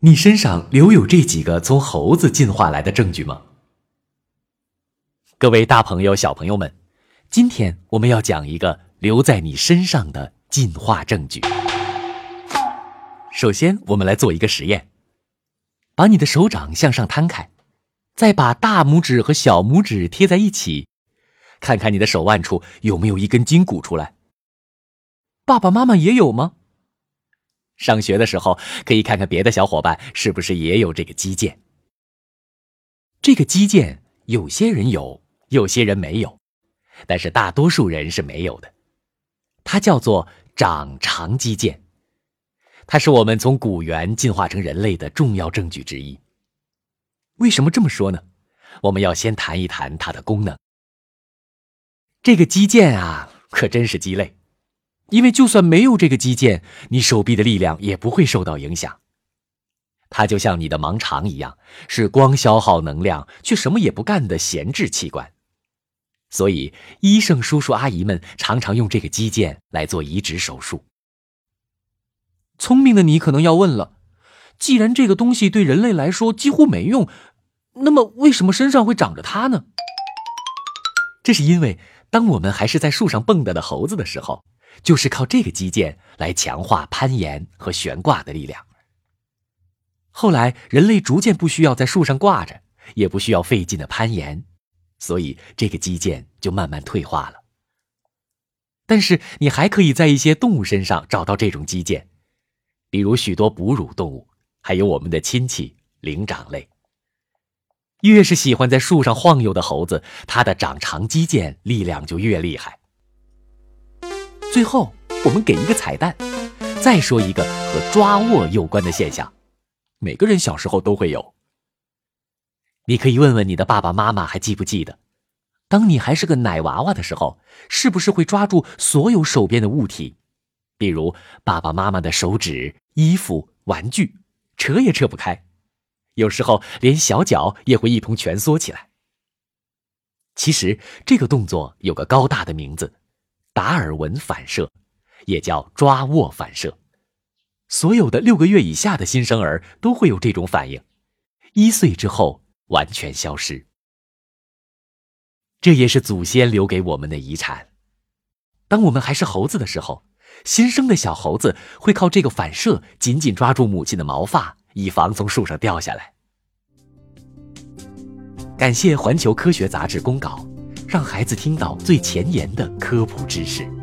你身上留有这几个从猴子进化来的证据吗？各位大朋友、小朋友们，今天我们要讲一个留在你身上的进化证据。首先，我们来做一个实验，把你的手掌向上摊开，再把大拇指和小拇指贴在一起，看看你的手腕处有没有一根筋骨出来。爸爸妈妈也有吗？上学的时候可以看看别的小伙伴是不是也有这个肌腱。这个肌腱有些人有，有些人没有，但是大多数人是没有的。它叫做掌长肌腱，它是我们从古猿进化成人类的重要证据之一。为什么这么说呢？我们要先谈一谈它的功能。这个肌腱啊，可真是鸡肋。因为就算没有这个肌腱，你手臂的力量也不会受到影响。它就像你的盲肠一样，是光消耗能量却什么也不干的闲置器官。所以，医生叔叔阿姨们常常用这个肌腱来做移植手术。聪明的你可能要问了：既然这个东西对人类来说几乎没用，那么为什么身上会长着它呢？这是因为，当我们还是在树上蹦跶的猴子的时候。就是靠这个肌腱来强化攀岩和悬挂的力量。后来，人类逐渐不需要在树上挂着，也不需要费劲的攀岩，所以这个肌腱就慢慢退化了。但是，你还可以在一些动物身上找到这种肌腱，比如许多哺乳动物，还有我们的亲戚灵长类。越是喜欢在树上晃悠的猴子，它的长长肌腱力量就越厉害。最后，我们给一个彩蛋，再说一个和抓握有关的现象，每个人小时候都会有。你可以问问你的爸爸妈妈，还记不记得，当你还是个奶娃娃的时候，是不是会抓住所有手边的物体，比如爸爸妈妈的手指、衣服、玩具，扯也扯不开，有时候连小脚也会一同蜷缩起来。其实这个动作有个高大的名字。达尔文反射，也叫抓握反射。所有的六个月以下的新生儿都会有这种反应，一岁之后完全消失。这也是祖先留给我们的遗产。当我们还是猴子的时候，新生的小猴子会靠这个反射紧紧抓住母亲的毛发，以防从树上掉下来。感谢《环球科学》杂志公稿。让孩子听到最前沿的科普知识。